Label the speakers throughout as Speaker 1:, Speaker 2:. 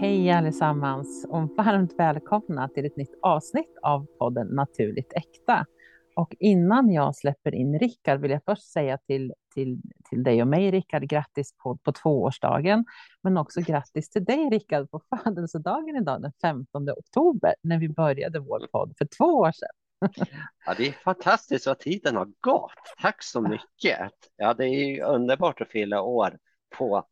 Speaker 1: Hej allesammans och varmt välkomna till ett nytt avsnitt av podden Naturligt Äkta. Och innan jag släpper in Rickard vill jag först säga till, till, till dig och mig Rickard, grattis på, på tvåårsdagen. Men också grattis till dig Rickard på födelsedagen idag den 15 oktober när vi började vår podd för två år sedan.
Speaker 2: Ja, det är fantastiskt vad tiden har gått. Tack så mycket. Ja, det är underbart att fylla år på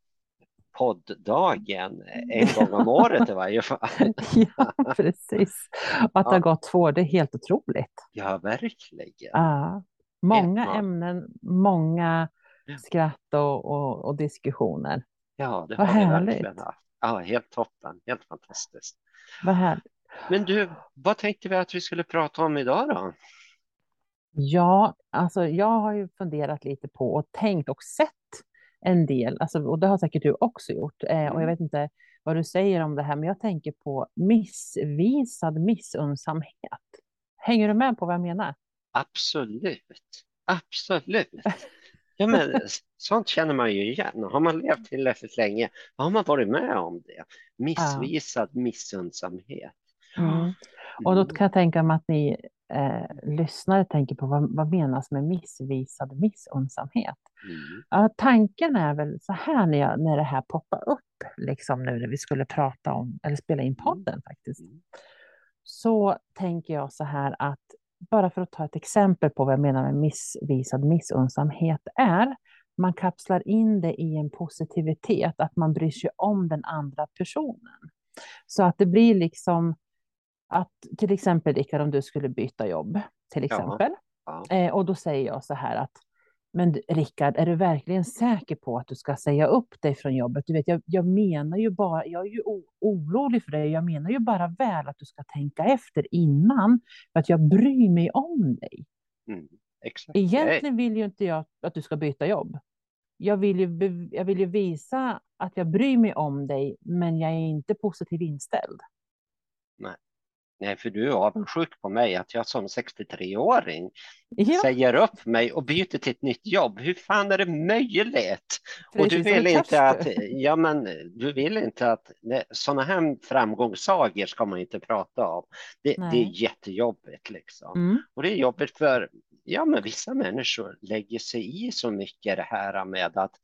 Speaker 2: podddagen en gång om året i varje fall.
Speaker 1: ja, precis. Och att det har gått två år, det är helt otroligt.
Speaker 2: Ja, verkligen.
Speaker 1: Ja. Många ämnen, många skratt och, och, och, diskussioner.
Speaker 2: Ja, det
Speaker 1: Vad
Speaker 2: har vi
Speaker 1: härligt.
Speaker 2: verkligen haft. Ja, helt toppen, helt fantastiskt.
Speaker 1: Vad härligt.
Speaker 2: Men du, vad tänkte vi att vi skulle prata om idag då?
Speaker 1: Ja, alltså jag har ju funderat lite på och tänkt och sett en del, alltså, och det har säkert du också gjort. Eh, och jag vet inte vad du säger om det här, men jag tänker på missvisad missunnsamhet. Hänger du med på vad jag menar?
Speaker 2: Absolut, absolut. Ja, men, sånt känner man ju igen. Har man levt tillräckligt länge har man varit med om det. Missvisad ja. missunnsamhet.
Speaker 1: Mm. Och då kan jag tänka mig att ni eh, lyssnare tänker på vad, vad menas med missvisad missunnsamhet. Mm. Ja, tanken är väl så här när, jag, när det här poppar upp, liksom nu när vi skulle prata om, eller spela in podden faktiskt. Mm. Så tänker jag så här att, bara för att ta ett exempel på vad jag menar med missvisad missunnsamhet är, man kapslar in det i en positivitet, att man bryr sig om den andra personen. Så att det blir liksom att till exempel Rickard, om du skulle byta jobb, till exempel, ja, ja. Eh, och då säger jag så här att men Rickard, är du verkligen säker på att du ska säga upp dig från jobbet? Du vet, jag, jag menar ju bara, jag är ju orolig för dig, jag menar ju bara väl att du ska tänka efter innan, för att jag bryr mig om dig.
Speaker 2: Mm,
Speaker 1: Egentligen vill ju inte jag att du ska byta jobb. Jag vill, ju, jag vill ju visa att jag bryr mig om dig, men jag är inte positiv inställd.
Speaker 2: Nej. För du är avundsjuk på mig att jag som 63-åring
Speaker 1: ja.
Speaker 2: säger upp mig och byter till ett nytt jobb. Hur fan är det möjligt? Precis, och du vill inte att, ja men du vill inte att, sådana här framgångssagor ska man inte prata om. Det, det är jättejobbigt liksom.
Speaker 1: Mm.
Speaker 2: Och det är jobbigt för, ja men vissa människor lägger sig i så mycket det här med att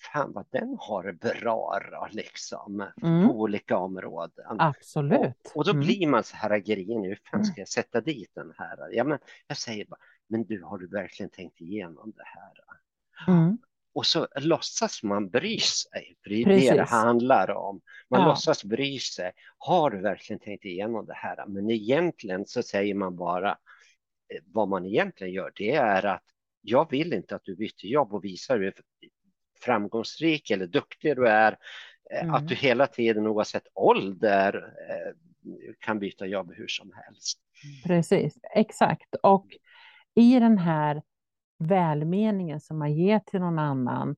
Speaker 2: fan vad den har bra liksom, mm. på olika områden.
Speaker 1: Absolut.
Speaker 2: Och, och då mm. blir man så här grinig, hur fan ska jag sätta dit den här? Ja, men jag säger bara, men du har du verkligen tänkt igenom det här?
Speaker 1: Mm.
Speaker 2: Och så låtsas man bry sig, för det är Precis. det det handlar om. Man ja. låtsas bry sig. Har du verkligen tänkt igenom det här? Men egentligen så säger man bara, eh, vad man egentligen gör, det är att jag vill inte att du byter jobb och visar framgångsrik eller duktig du är, eh, mm. att du hela tiden oavsett ålder eh, kan byta jobb hur som helst.
Speaker 1: Precis, exakt. Och i den här välmeningen som man ger till någon annan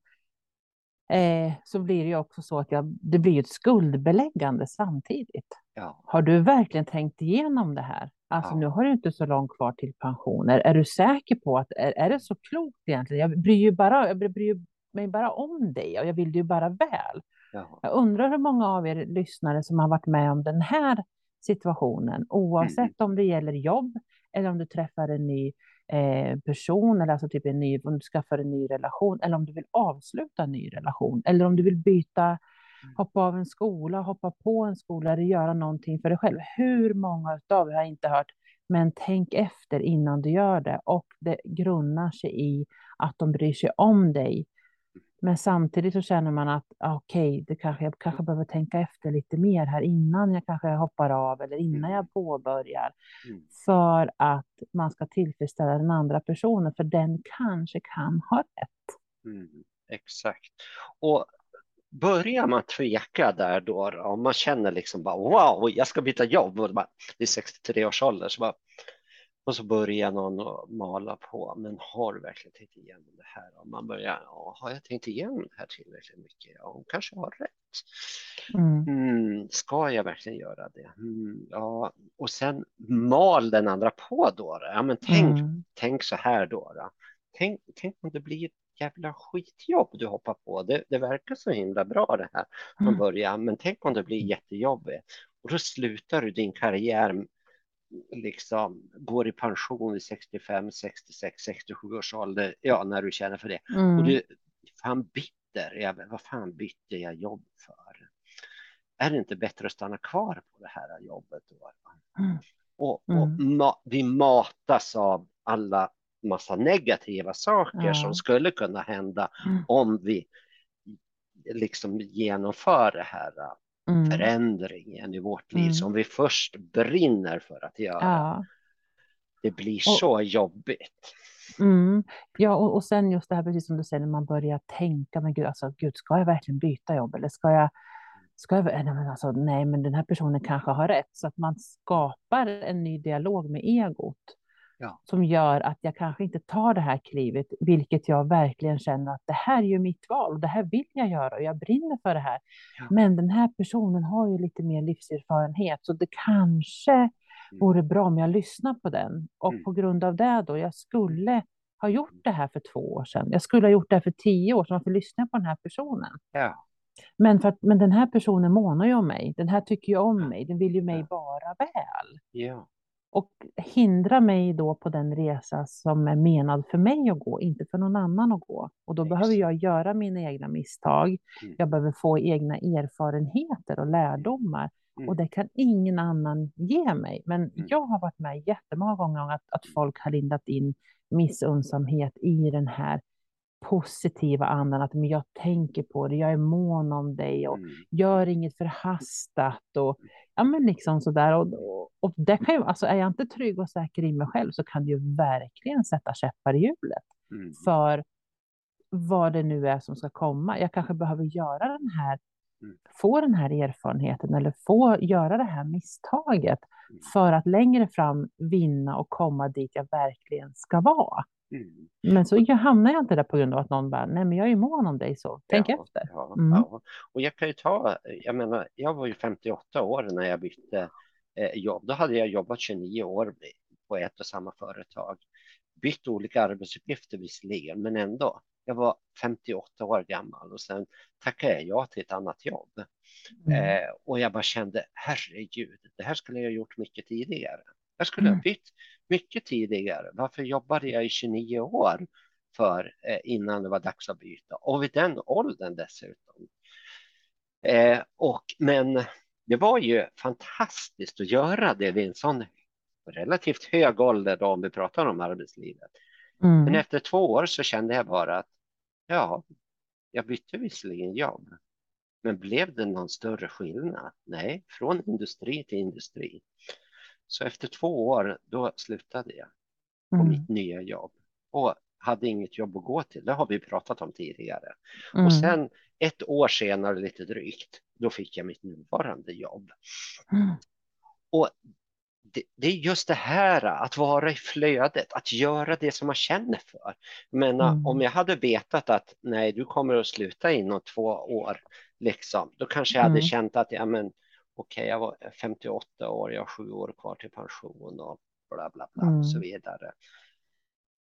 Speaker 1: eh, så blir det ju också så att jag, det blir ett skuldbeläggande samtidigt.
Speaker 2: Ja.
Speaker 1: Har du verkligen tänkt igenom det här? Alltså ja. nu har du inte så långt kvar till pensioner. Är du säker på att, är, är det så klokt egentligen? Jag bryr ju bara, jag bryr mig bara om dig och jag vill ju bara väl.
Speaker 2: Ja.
Speaker 1: Jag undrar hur många av er lyssnare som har varit med om den här situationen, oavsett mm. om det gäller jobb eller om du träffar en ny eh, person, eller alltså typ en ny, om du skaffar en ny relation, eller om du vill avsluta en ny relation, eller om du vill byta, mm. hoppa av en skola, hoppa på en skola eller göra någonting för dig själv. Hur många av er har inte hört, men tänk efter innan du gör det. Och det grundar sig i att de bryr sig om dig men samtidigt så känner man att ah, okej, okay, kanske, jag kanske behöver tänka efter lite mer här innan jag kanske hoppar av eller innan jag mm. påbörjar. Mm. För att man ska tillfredsställa den andra personen, för den kanske kan ha rätt.
Speaker 2: Mm, exakt. Och börjar man tveka där då, om man känner liksom bara wow, jag ska byta jobb och bara, det är 63 års ålder, så bara och så börjar någon mala på, men har du verkligen tänkt igenom det här? Och man börjar, ja, har jag tänkt igenom det här tillräckligt mycket? Ja, hon kanske har rätt.
Speaker 1: Mm.
Speaker 2: Mm, ska jag verkligen göra det? Mm, ja, och sen mal den andra på då. Ja, men tänk, mm. tänk så här då, då. Tänk, tänk om det blir ett jävla skitjobb du hoppar på. Det, det verkar så himla bra det här från mm. början, men tänk om det blir jättejobbigt. Och då slutar du din karriär, liksom går i pension vid 65, 66, 67 års ålder, ja, när du känner för det. Mm. Och du, fan bitter, jag, vad fan bytte jag jobb för? Är det inte bättre att stanna kvar på det här jobbet? Då? Mm. Och, och mm. ma vi matas av alla massa negativa saker ja. som skulle kunna hända mm. om vi liksom genomför det här mm. förändringen i vårt liv mm. som vi först brinner för att göra. Ja. Det blir och, så jobbigt.
Speaker 1: Mm. Ja, och, och sen just det här, precis som du säger, när man börjar tänka, men gud, alltså, gud, ska jag verkligen byta jobb eller ska jag ska jag, nej, men alltså, nej, men den här personen kanske har rätt. Så att man skapar en ny dialog med egot. Ja. Som gör att jag kanske inte tar det här klivet, vilket jag verkligen känner att det här är ju mitt val och det här vill jag göra och jag brinner för det här. Ja. Men den här personen har ju lite mer livserfarenhet så det kanske mm. vore bra om jag lyssnar på den. Och mm. på grund av det då, jag skulle ha gjort det här för två år sedan. Jag skulle ha gjort det här för tio år sedan. Varför lyssnar jag på den här personen? Ja. Men, för att, men den här personen månar ju om mig. Den här tycker ju om mig. Den vill ju mig bara väl. Ja. Och hindra mig då på den resa som är menad för mig att gå, inte för någon annan att gå. Och då Just. behöver jag göra mina egna misstag. Mm. Jag behöver få egna erfarenheter och lärdomar. Mm. Och det kan ingen annan ge mig. Men mm. jag har varit med jättemånga gånger att, att folk har lindat in missunnsamhet i den här positiva andan, att men jag tänker på det, jag är mån om dig och mm. gör inget förhastat och ja, men liksom sådär. Och, och, och det kan ju, alltså är jag inte trygg och säker i mig själv så kan det ju verkligen sätta käppar i hjulet mm. för vad det nu är som ska komma. Jag kanske behöver göra den här, mm. få den här erfarenheten eller få göra det här misstaget mm. för att längre fram vinna och komma dit jag verkligen ska vara. Mm. Men så jag hamnar jag inte där på grund av att någon bara, nej men jag är mån om dig så, tänk ja, efter.
Speaker 2: Ja, mm. ja. Och jag kan ju ta, jag menar, jag var ju 58 år när jag bytte eh, jobb. Då hade jag jobbat 29 år på ett och samma företag. Bytt olika arbetsuppgifter visserligen, men ändå. Jag var 58 år gammal och sen tackade jag ja till ett annat jobb. Mm. Eh, och jag bara kände, herregud, det här skulle jag gjort mycket tidigare. Jag skulle ha mm. bytt mycket tidigare. Varför jobbade jag i 29 år för eh, innan det var dags att byta? Och vid den åldern dessutom. Eh, och, men det var ju fantastiskt att göra det vid en sån relativt hög ålder då, om vi pratar om arbetslivet. Mm. Men efter två år så kände jag bara att ja, jag bytte visserligen jobb. Men blev det någon större skillnad? Nej, från industri till industri. Så efter två år, då slutade jag på mm. mitt nya jobb och hade inget jobb att gå till. Det har vi pratat om tidigare. Mm. Och sen ett år senare, lite drygt, då fick jag mitt nuvarande jobb. Mm. Och det, det, är just det här att vara i flödet, att göra det som man känner för. Men mm. om jag hade vetat att nej, du kommer att sluta inom två år, liksom, då kanske jag hade mm. känt att ja, men, okej, okay, jag var 58 år, jag har sju år kvar till pension och bla bla bla mm. och så mm. vidare.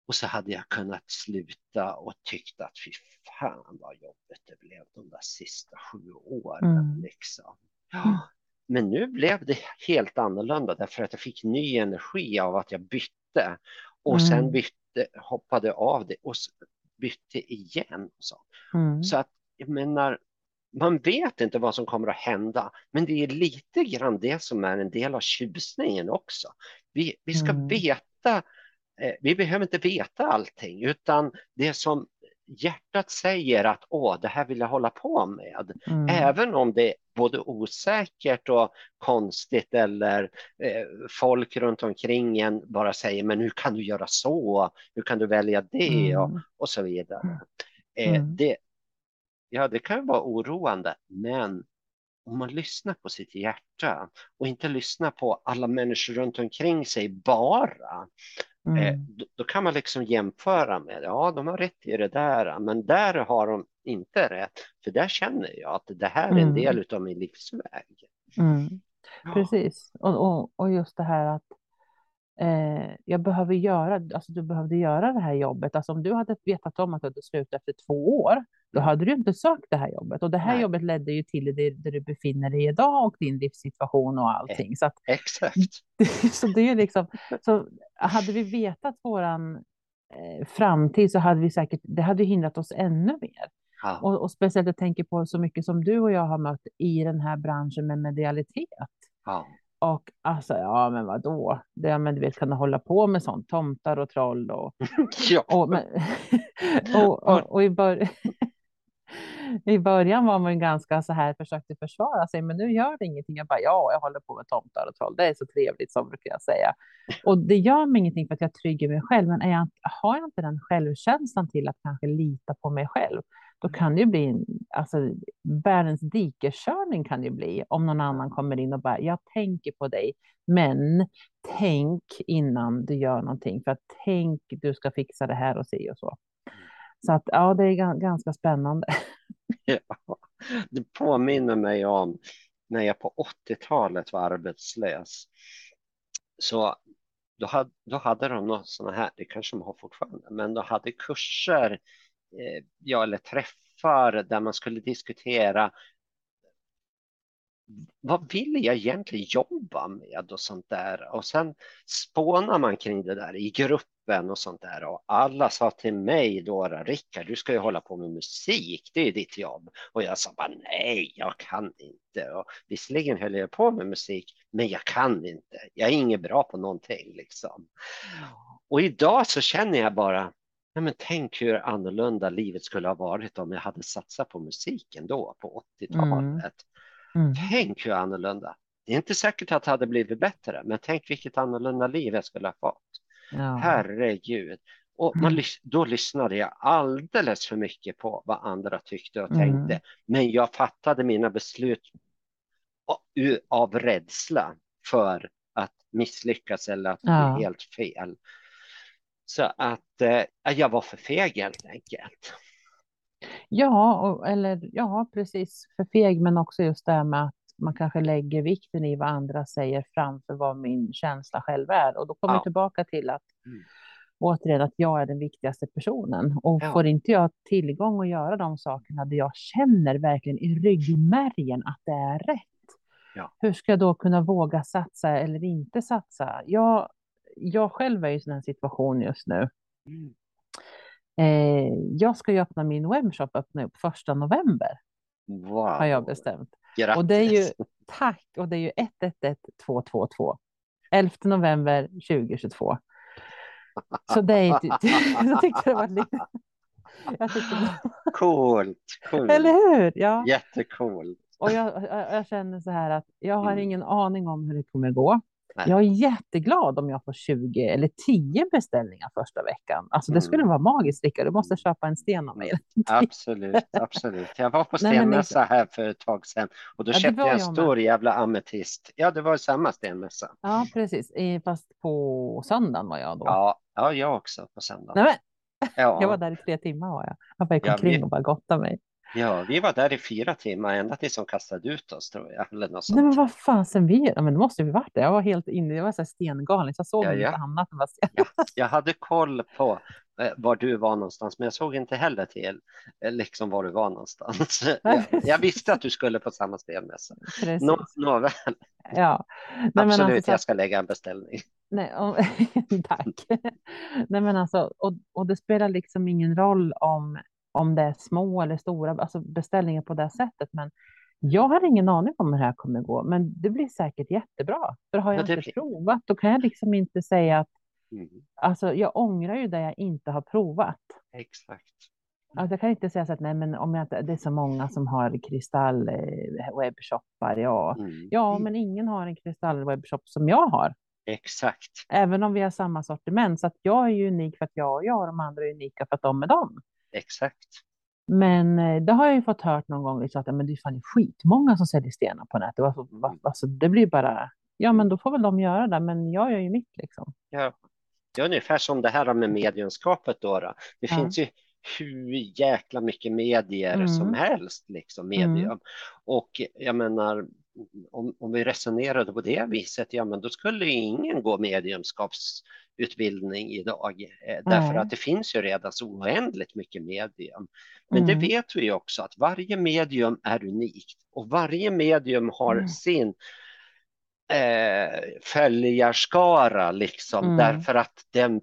Speaker 2: Och så hade jag kunnat sluta och tyckt att fy fan vad jobbigt det blev de där sista sju åren mm. liksom. Ja. Men nu blev det helt annorlunda därför att jag fick ny energi av att jag bytte och mm. sen bytte, hoppade av det och bytte igen. Och så. Mm. så att jag menar, man vet inte vad som kommer att hända, men det är lite grann det som är en del av tjusningen också. Vi, vi ska mm. veta, eh, vi behöver inte veta allting, utan det som hjärtat säger att åh, det här vill jag hålla på med, mm. även om det är både osäkert och konstigt eller eh, folk runt omkring en bara säger men hur kan du göra så, hur kan du välja det mm. och, och så vidare. Eh, mm. det, ja, det kan vara oroande, men om man lyssnar på sitt hjärta och inte lyssnar på alla människor runt omkring sig bara, eh, mm. då, då, kan man liksom jämföra med, ja, de har rätt i det där, men där har de inte rätt, för där känner jag att det här är en mm. del av min livsväg.
Speaker 1: Mm. Precis, och, och, och just det här att eh, jag behöver göra, alltså du behövde göra det här jobbet. Alltså om du hade vetat om att du hade slutat efter två år, då hade du inte sökt det här jobbet. Och det här Nej. jobbet ledde ju till det där du befinner dig idag och din livssituation och allting. Så att,
Speaker 2: Exakt.
Speaker 1: så det är liksom, så hade vi vetat våran eh, framtid så hade vi säkert, det hade hindrat oss ännu mer. Ja. Och, och, speciellt jag tänker på så mycket som du och jag har mött i den här branschen med medialitet. Ja. Och alltså, ja men vadå? Det, men du vet, kan du hålla på med sånt? Tomtar och troll och... ja. och, men, och, och, och, i, bör... i början var man ganska så här, försökte försvara sig, men nu gör det ingenting. Jag bara, ja, jag håller på med tomtar och troll. Det är så trevligt, så brukar jag säga. Och det gör mig ingenting för att jag trygger mig själv, men jag, har jag inte den självkänslan till att kanske lita på mig själv, då kan det ju bli alltså, världens dikeskörning kan det bli om någon annan kommer in och bara, jag tänker på dig, men tänk innan du gör någonting, för att tänk du ska fixa det här och se och så. Så att ja, det är ganska spännande.
Speaker 2: Ja, det påminner mig om när jag på 80-talet var arbetslös. Så då hade, då hade de något sådana här, det kanske de har fortfarande, men de hade kurser Eh, ja, eller träffar där man skulle diskutera vad vill jag egentligen jobba med och sånt där. Och sen spånar man kring det där i gruppen och sånt där. Och alla sa till mig då, Rickard, du ska ju hålla på med musik, det är ditt jobb. Och jag sa bara nej, jag kan inte. Och visserligen höll jag på med musik, men jag kan inte. Jag är inget bra på någonting liksom. Och idag så känner jag bara, Nej, men tänk hur annorlunda livet skulle ha varit om jag hade satsat på musiken då på 80-talet. Mm. Mm. Tänk hur annorlunda. Det är inte säkert att det hade blivit bättre, men tänk vilket annorlunda liv jag skulle ha fått. Ja. Herregud. Och man, mm. då lyssnade jag alldeles för mycket på vad andra tyckte och tänkte. Mm. Men jag fattade mina beslut av rädsla för att misslyckas eller att ja. bli helt fel. Så att eh, jag var för feg helt enkelt.
Speaker 1: Ja, och, eller ja, precis för feg, men också just det här med att man kanske lägger vikten i vad andra säger framför vad min känsla själv är. Och då kommer ja. jag tillbaka till att mm. återigen att jag är den viktigaste personen. Och ja. får inte jag tillgång att göra de sakerna där jag känner verkligen i ryggmärgen att det är rätt. Ja. Hur ska jag då kunna våga satsa eller inte satsa? Jag jag själv är i en sån här situation just nu. Mm. Eh, jag ska ju öppna min webbshop öppna upp första november. Wow. Har jag bestämt. Grattis. Och det är ju, tack, och det är ju 111222. 11 november 2022. Så det är jag tyckte det var lite...
Speaker 2: Jag tyckte det... Coolt, coolt.
Speaker 1: Eller hur? Ja.
Speaker 2: Jättecoolt.
Speaker 1: Och jag, jag, jag, känner så här att jag har mm. ingen aning om hur det kommer gå. Jag är jätteglad om jag får 20 eller 10 beställningar första veckan. Alltså det skulle mm. vara magiskt, Rickard. Du måste köpa en sten av mig.
Speaker 2: Absolut, absolut. Jag var på stenmässa här för ett tag sedan och då ja, köpte jag en stor med. jävla ametist. Ja, det var samma stenmässa.
Speaker 1: Ja, precis. Fast på söndagen var jag då.
Speaker 2: Ja, ja jag också på söndagen.
Speaker 1: Nej, men. Ja. Jag var där i tre timmar var jag. Jag bara gick omkring vi... och bara gottade mig.
Speaker 2: Ja, vi var där i fyra timmar, ända tills de kastade ut oss tror jag. Eller något
Speaker 1: sånt. Nej, men vad fasen vi ja, men det måste vi varit där. Jag var helt inne, jag var så stengalen, så jag såg ja, ja. annat. Bara...
Speaker 2: ja, jag hade koll på eh, var du var någonstans, men jag såg inte heller till eh, liksom var du var någonstans. jag, jag visste att du skulle på samma spelmässa. Nå, nåväl.
Speaker 1: Ja.
Speaker 2: Nej, Absolut, alltså, jag ska lägga en beställning.
Speaker 1: Nej, och, tack. Nej, men alltså, och, och det spelar liksom ingen roll om om det är små eller stora alltså beställningar på det sättet. Men jag har ingen aning om hur det här kommer gå, men det blir säkert jättebra. För har jag ja, inte provat, då kan jag liksom inte säga att mm. alltså, jag ångrar ju det jag inte har provat.
Speaker 2: Exakt.
Speaker 1: Alltså, jag kan inte säga så att nej, men om jag inte, det är så många som har kristallwebbshoppar. Ja. Mm. ja, men ingen har en kristallwebbshop som jag har.
Speaker 2: Exakt.
Speaker 1: Även om vi har samma sortiment. Så att jag är ju unik för att jag och jag och de andra är unika för att de är dem.
Speaker 2: Exakt.
Speaker 1: Men eh, det har jag ju fått hört någon gång, liksom, att men det är fan skitmånga som säljer stenar på nätet. Alltså, mm. alltså, det blir bara, ja men då får väl de göra det, men jag gör ju mitt liksom.
Speaker 2: Ja, det är ungefär som det här med mediumskapet då. då. Det ja. finns ju hur jäkla mycket medier mm. som helst, liksom medium. Mm. Och jag menar, om, om vi resonerade på det viset, ja men då skulle ingen gå mediumskapsutbildning idag. Eh, därför att det finns ju redan så oändligt mycket medium. Men mm. det vet vi också att varje medium är unikt och varje medium har mm. sin eh, följarskara liksom mm. därför att den,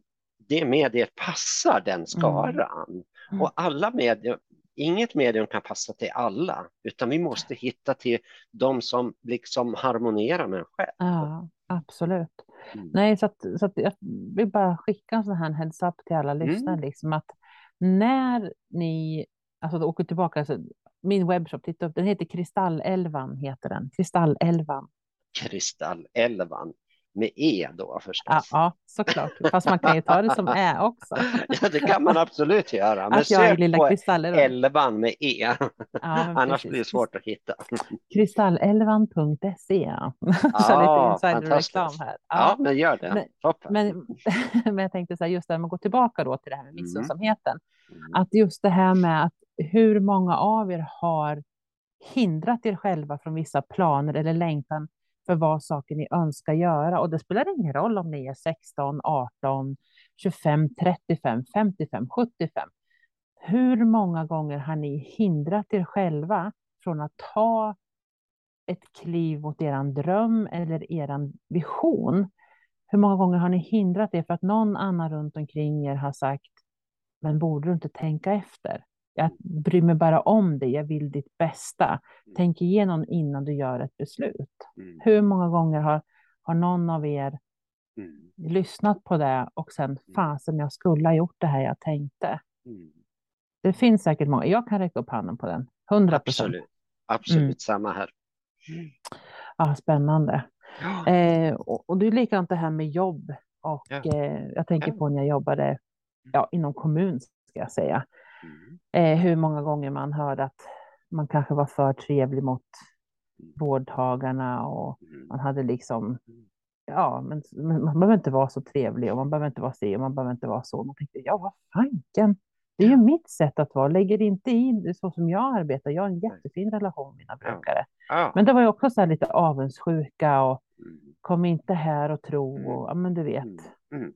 Speaker 2: det mediet passar den skaran. Mm. Och alla medium, inget medium kan passa till alla, utan vi måste hitta till de som liksom harmonierar med en själv.
Speaker 1: Ja, absolut. Mm. Nej, så, att, så att jag vill bara skicka en sån här heads up till alla mm. lyssnare, liksom att när ni alltså åker tillbaka, alltså, min webbshop, titta upp, den heter Kristallälvan, heter den, Kristallälvan.
Speaker 2: Kristallälvan med E då förstås.
Speaker 1: Ja, ja, såklart. Fast man kan ju ta det som Ä också.
Speaker 2: ja, det kan man absolut göra. Men
Speaker 1: att jag är lilla kristaller.
Speaker 2: Elvan med E. Ja, Annars precis. blir det svårt att hitta.
Speaker 1: Kristallelvan.se. Ja, lite insider-reklam här.
Speaker 2: Ja. ja, men gör det.
Speaker 1: Men, men, men, jag tänkte så här, just det här med att gå tillbaka då till det här med missunnsamheten. Mm. Mm. Att just det här med att hur många av er har hindrat er själva från vissa planer eller längtan för vad saker ni önskar göra. Och det spelar ingen roll om ni är 16, 18, 25, 35, 55, 75. Hur många gånger har ni hindrat er själva från att ta ett kliv mot er dröm eller er vision? Hur många gånger har ni hindrat er för att någon annan runt omkring er har sagt, men borde du inte tänka efter? Jag bryr mig bara om dig, jag vill ditt bästa. Mm. Tänk igenom innan du gör ett beslut. Mm. Hur många gånger har, har någon av er mm. lyssnat på det och sen, mm. fasen jag skulle ha gjort det här jag tänkte. Mm. Det finns säkert många, jag kan räcka upp handen på den, 100 procent.
Speaker 2: Absolut, absolut mm. samma här.
Speaker 1: Ja, spännande. Ja. Eh, och, och det är likadant det här med jobb. Och ja. eh, jag tänker på när jag jobbade ja, inom kommun, ska jag säga. Mm. Eh, hur många gånger man hörde att man kanske var för trevlig mot vårdtagarna och mm. man hade liksom, ja, men, men, man behöver inte vara så trevlig och man behöver inte vara si och man behöver inte vara så. Man tänkte, ja, vad fanken, det är ju mitt sätt att vara, lägger inte in så som jag arbetar. Jag har en jättefin relation med mina brukare. Men det var ju också så här lite avundsjuka och mm. kom inte här och tro och, ja men du vet. Mm.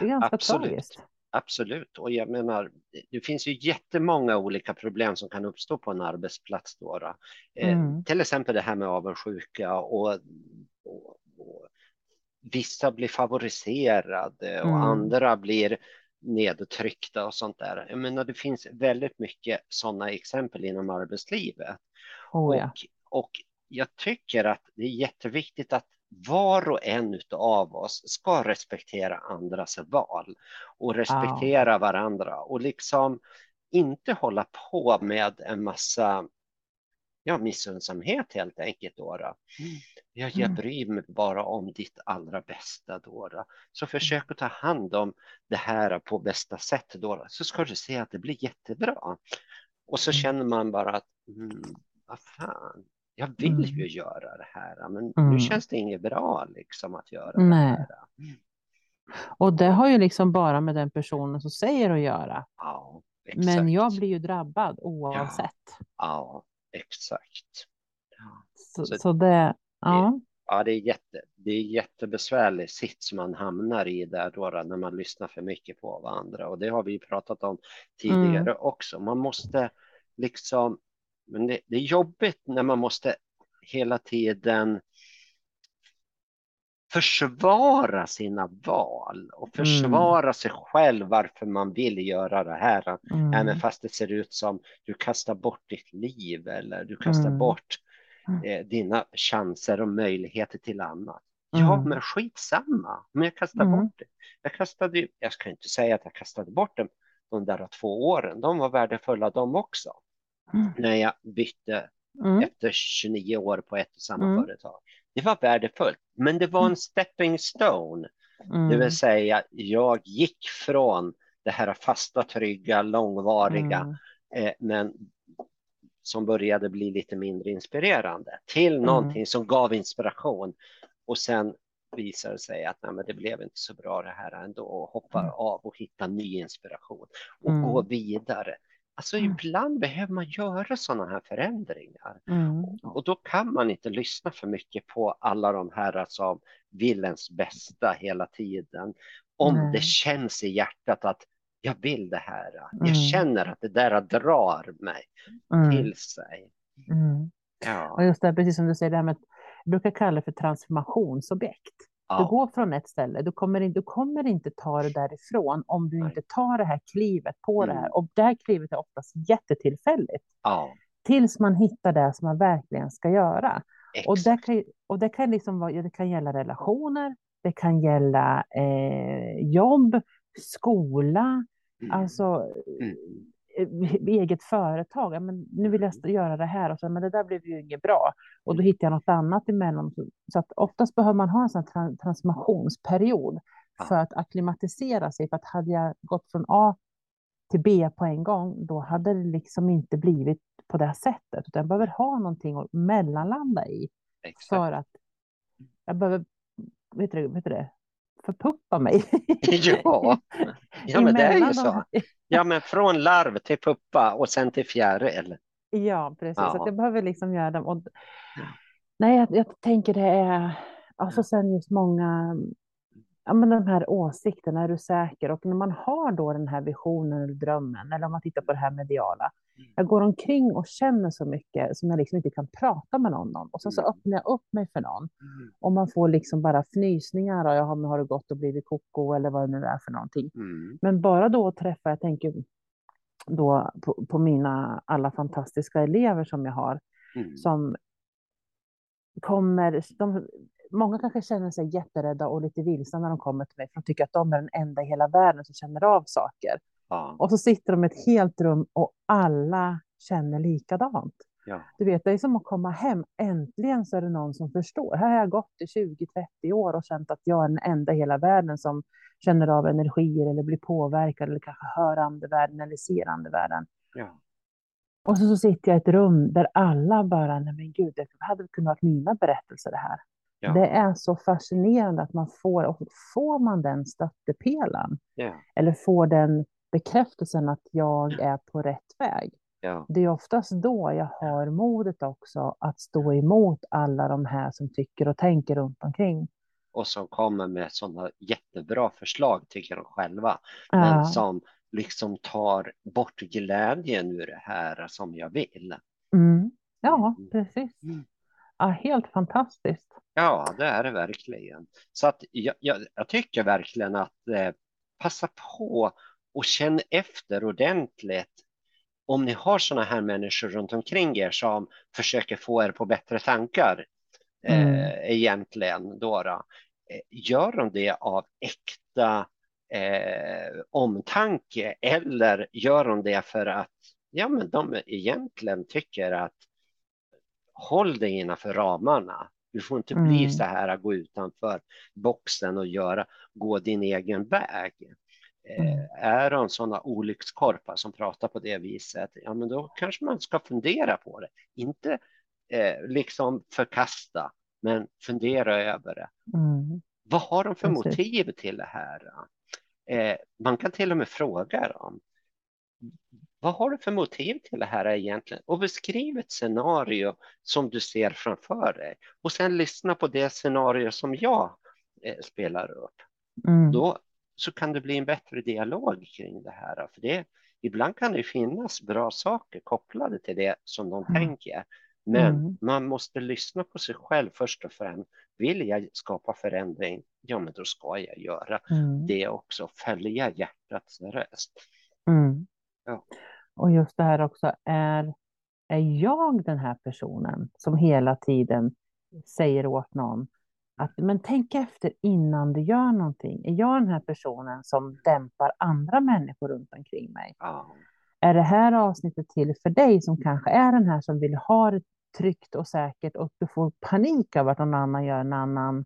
Speaker 1: Det är ganska Absolut. tragiskt.
Speaker 2: Absolut, och jag menar, det finns ju jättemånga olika problem som kan uppstå på en arbetsplats. Då, då. Eh, mm. till exempel det här med avundsjuka och, och, och vissa blir favoriserade och mm. andra blir nedtryckta och sånt där. Jag menar, det finns väldigt mycket sådana exempel inom arbetslivet.
Speaker 1: Oh, ja.
Speaker 2: och, och jag tycker att det är jätteviktigt att var och en av oss ska respektera andras val och respektera ja. varandra och liksom inte hålla på med en massa ja, missunnsamhet helt enkelt. Då, då. Jag, jag mm. bryr mig bara om ditt allra bästa. Då. Så försök att ta hand om det här på bästa sätt. Då. Så ska du se att det blir jättebra. Och så mm. känner man bara att mm, vad fan, jag vill mm. ju göra det här, men mm. nu känns det inget bra liksom att göra Nej. det här.
Speaker 1: Och det har ju liksom bara med den personen som säger att göra. Ja. Men jag blir ju drabbad oavsett.
Speaker 2: Ja, ja exakt.
Speaker 1: Ja. Så, så, så, det, ja.
Speaker 2: Ja, det är, jätte, det är jättebesvärlig sits man hamnar i där då, när man lyssnar för mycket på varandra. Och det har vi pratat om tidigare mm. också. Man måste liksom men det, det, är jobbigt när man måste hela tiden försvara sina val och försvara mm. sig själv varför man vill göra det här. Mm. Även fast det ser ut som du kastar bort ditt liv eller du kastar mm. bort mm. eh, dina chanser och möjligheter till annat. Ja, mm. men skitsamma om jag kastar mm. bort det. Jag kastade, jag ska inte säga att jag kastade bort dem de där två åren. De var värdefulla de också mm. När jag bytte mm. efter 29 år på ett och samma mm. företag. Det var värdefullt, men det var en mm. stepping stone. Det vill mm. säga, jag gick från det här fasta, trygga, långvariga, mm. eh, men som började bli lite mindre inspirerande till mm. någonting som gav inspiration. Och sen visade det sig att nej, men det blev inte så bra det här ändå och hoppa mm. av och hitta ny inspiration och mm. gå vidare Alltså mm. ibland behöver man göra sådana här förändringar. Mm. Och då kan man inte lyssna för mycket på alla de här som vill ens bästa hela tiden. Om mm. det känns i hjärtat att jag vill det här. Jag mm. känner att det där drar mig mm. till sig.
Speaker 1: Mm. Ja. Och just det, precis som du säger, det här med jag brukar kalla det för transformationsobjekt. Ja. Du går från ett ställe, du kommer, in, du kommer inte ta det därifrån om du Nej. inte tar det här klivet på mm. det här. Mm. Och det här klivet är oftast jättetillfälligt. Ja. Tills man hittar det som man verkligen ska göra. Och det kan, och det kan, liksom vara, det kan gälla relationer, det kan gälla eh, jobb, skola, mm. alltså mm. Eh, eget företag. Men nu vill jag mm. göra det här och så, men det där blev ju inget bra. Och då mm. hittar jag något annat emellan. Så att oftast behöver man ha en sån här transformationsperiod för att akklimatisera sig. För att hade jag gått från A till B på en gång, då hade det liksom inte blivit på det sättet. Utan jag behöver ha någonting att mellanlanda i. Exakt. För att jag behöver, vet du, vet du det, förpuppa mig.
Speaker 2: ja, ja men det är ju så. Ja, men från larv till puppa och sen till fjäril.
Speaker 1: Ja, precis. Ja. Så jag behöver liksom göra dem. Och... Nej, jag, jag tänker det är, alltså sen just många, ja, men de här åsikterna, är du säker? Och när man har då den här visionen eller drömmen, eller om man tittar på det här mediala, jag går omkring och känner så mycket som jag liksom inte kan prata med någon om. Och sen så mm. öppnar jag upp mig för någon. Mm. Och man får liksom bara fnysningar. Och jag har, har det gått och blivit koko eller vad det nu är för någonting. Mm. Men bara då att träffa, jag tänker då på, på, mina alla fantastiska elever som jag har. Mm. Som kommer, de, många kanske känner sig jätterädda och lite vilsna när de kommer till mig. För de tycker att de är den enda i hela världen som känner av saker. Ja. Och så sitter de i ett helt rum och alla känner likadant. Ja. Du vet, det är som att komma hem. Äntligen så är det någon som förstår. Här har jag gått i 20-30 år och känt att jag är den enda i hela världen som känner av energier eller blir påverkad eller kanske hör andevärlden eller ser andevärlden. Ja. Och så, så sitter jag i ett rum där alla bara, nej men gud, det hade kunnat vara mina berättelser det här. Ja. Det är så fascinerande att man får, och får man den stöttepelaren, ja. eller får den bekräftelsen att jag är på rätt väg. Ja. Det är oftast då jag har modet också att stå emot alla de här som tycker och tänker runt omkring.
Speaker 2: Och som kommer med sådana jättebra förslag tycker de själva. Ja. Men som liksom tar bort glädjen ur det här som jag vill.
Speaker 1: Mm. Ja, mm. precis. Mm. Ja, helt fantastiskt.
Speaker 2: Ja, det är det verkligen. Så att jag, jag, jag tycker verkligen att eh, passa på och känn efter ordentligt om ni har sådana här människor runt omkring er som försöker få er på bättre tankar mm. eh, egentligen. Då, då. Eh, gör de det av äkta eh, omtanke eller gör de det för att ja, men de egentligen tycker att håll dig innanför ramarna. Du får inte mm. bli så här att gå utanför boxen och göra, gå din egen väg. Mm. Är de sådana olyckskorpar som pratar på det viset, ja men då kanske man ska fundera på det. Inte eh, liksom förkasta, men fundera över det. Mm. Vad har de för Precis. motiv till det här? Eh, man kan till och med fråga dem. Vad har du för motiv till det här egentligen? Och beskriv ett scenario som du ser framför dig. Och sen lyssna på det scenario som jag eh, spelar upp. Mm. Då så kan det bli en bättre dialog kring det här. För det, ibland kan det finnas bra saker kopplade till det som de mm. tänker. Men mm. man måste lyssna på sig själv först och främst. Vill jag skapa förändring, ja men då ska jag göra mm. det också. Följa hjärtats röst.
Speaker 1: Mm. Ja. Och just det här också, är, är jag den här personen som hela tiden säger åt någon att, men tänk efter innan du gör någonting. Är jag den här personen som dämpar andra människor runt omkring mig? Ja. Är det här avsnittet till för dig som kanske är den här som vill ha det tryggt och säkert och du får panik av att någon annan gör en annan,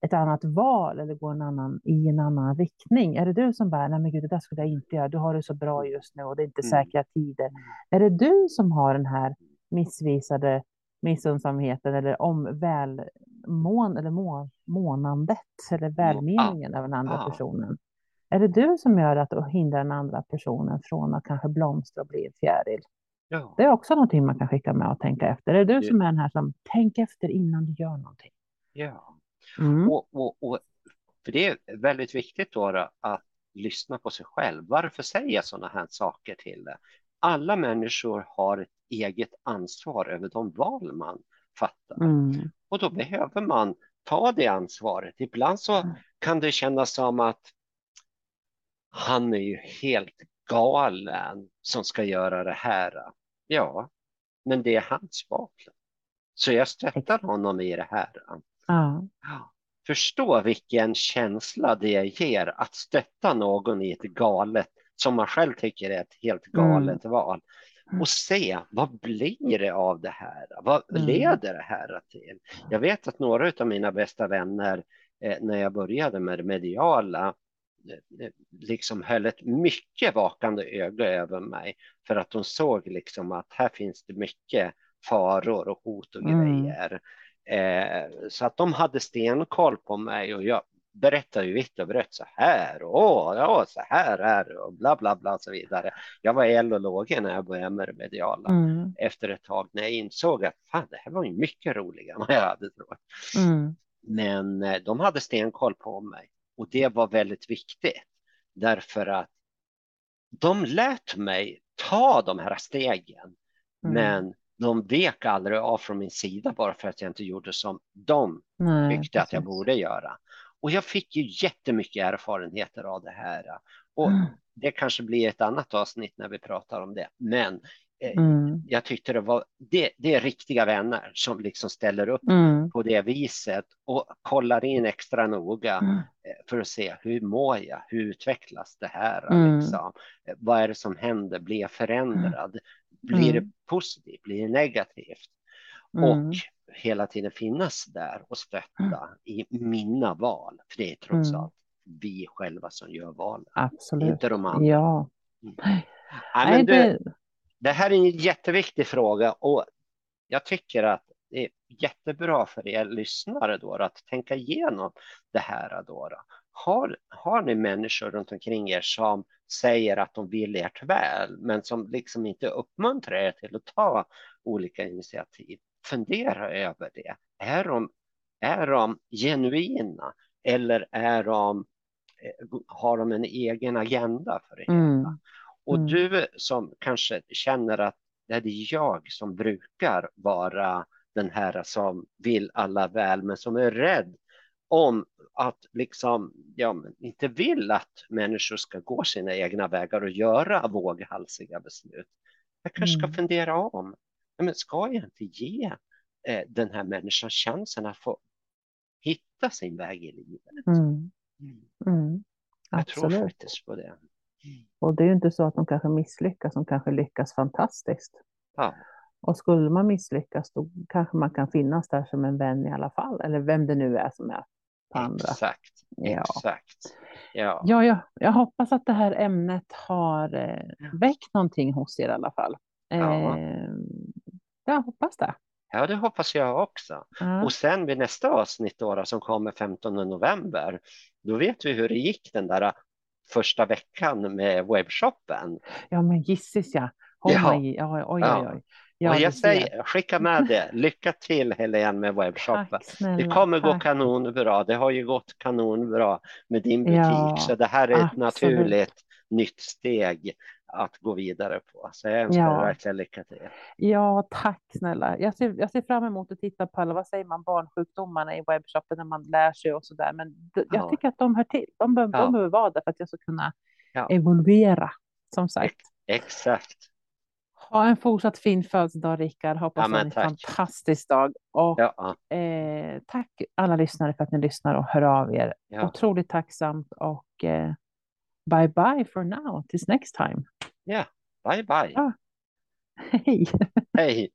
Speaker 1: ett annat val eller går en annan, i en annan riktning? Är det du som bara, nej men gud, det där skulle jag inte göra, du har det så bra just nu och det är inte mm. säkra tider. Mm. Är det du som har den här missvisade missunnsamheten eller om välmån eller må, månandet eller välmeningen ja. av den andra ja. personen. Är det du som gör att och hindrar den andra personen från att kanske blomstra och bli en fjäril? Ja. Det är också någonting man kan skicka med och tänka efter. Är det du som är den här som tänker efter innan du gör någonting?
Speaker 2: Ja, mm. och, och, och, för det är väldigt viktigt då att lyssna på sig själv. Varför säger jag sådana här saker till det? Alla människor har ett eget ansvar över de val man fattar. Mm. Och då behöver man ta det ansvaret. Ibland så mm. kan det kännas som att han är ju helt galen som ska göra det här. Ja, men det är hans val. Så jag stöttar honom i det här. Ja. Förstå vilken känsla det ger att stötta någon i ett galet, som man själv tycker är ett helt galet mm. val. Och se vad blir det av det här? Vad mm. leder det här till? Jag vet att några av mina bästa vänner eh, när jag började med det mediala eh, eh, liksom höll ett mycket vakande öga över mig för att de såg liksom att här finns det mycket faror och hot och mm. grejer. Eh, så att de hade stenkoll på mig och jag berättade ju vitt och brett så här och ja, så här är det och bla bla bla och så vidare. Jag var el och låg när jag började med det mediala mm. efter ett tag när jag insåg att fan, det här var ju mycket roligare än vad jag hade trott. Mm. Men eh, de hade stenkoll på mig och det var väldigt viktigt därför att de lät mig ta de här stegen. Mm. Men de vek aldrig av från min sida bara för att jag inte gjorde som de Nej, tyckte precis. att jag borde göra. Och jag fick ju jättemycket erfarenheter av det här. Och mm. det kanske blir ett annat avsnitt när vi pratar om det. Men eh, mm. jag tyckte det var det, det är riktiga vänner som liksom ställer upp mm. på det viset och kollar in extra noga mm. eh, för att se hur mår jag? Hur utvecklas det här? Mm. Liksom? Eh, vad är det som händer? Blir jag förändrad? Blir det mm. positivt? Blir det negativt? Och mm. Hela tiden finnas där och stötta mm. i mina val. För det är trots mm. allt vi själva som gör valen.
Speaker 1: Absolut.
Speaker 2: Inte de andra.
Speaker 1: Ja.
Speaker 2: Mm. Nej, men du, det här är en jätteviktig fråga och jag tycker att det är jättebra för er lyssnare då att tänka igenom det här. Då. Har, har ni människor runt omkring er som säger att de vill ert väl, men som liksom inte uppmuntrar er till att ta olika initiativ? Fundera över det. Är de, är de genuina eller är de, eh, har de en egen agenda för det mm. Och mm. du som kanske känner att det är jag som brukar vara den här som vill alla väl, men som är rädd om att liksom, ja, inte vill att människor ska gå sina egna vägar och göra våghalsiga beslut. Jag kanske ska mm. fundera om. Men ska jag inte ge eh, den här människan chansen att få hitta sin väg i livet? Mm. Mm. mm. Jag tror faktiskt på det.
Speaker 1: Och det är ju inte så att de kanske misslyckas, de kanske lyckas fantastiskt. Ja. Och skulle man misslyckas då kanske man kan finnas där som en vän i alla fall, eller vem det nu är som är på andra.
Speaker 2: Exakt, ja. exakt.
Speaker 1: Ja. Ja, ja, jag hoppas att det här ämnet har eh, väckt någonting hos er i alla fall. Ja. Jag hoppas det.
Speaker 2: Ja, det hoppas jag också. Ja. Och sen vid nästa avsnitt då, som kommer 15 november, då vet vi hur det gick den där första veckan med webbshoppen.
Speaker 1: Ja, men gisses ja. Oh ja. My, oj, oj, oj.
Speaker 2: Ja, och jag säger, skicka med det. Lycka till Helene med webbshoppen. det kommer tack. gå kanonbra. Det har ju gått kanonbra med din butik. Ja, så det här är absolut. ett naturligt nytt steg att gå vidare på. Så jag önskar ja. verkligen lycka till.
Speaker 1: Ja, tack snälla. Jag ser, jag ser fram emot att titta på alla, vad säger man, barnsjukdomarna i webbshoppen när man lär sig och så där. Men jag ja. tycker att de hör till. De, behöver, ja. de behöver vara där för att jag ska kunna evolvera, som sagt.
Speaker 2: Exakt.
Speaker 1: Ha en fortsatt fin födelsedag, Rickard. Hoppas ja, en tack. fantastisk dag. Och ja. eh, tack alla lyssnare för att ni lyssnar och hör av er. Ja. Otroligt tacksamt och eh, bye bye for now. Tills next time.
Speaker 2: Yeah. bye bye.
Speaker 1: Hej.
Speaker 2: Hej.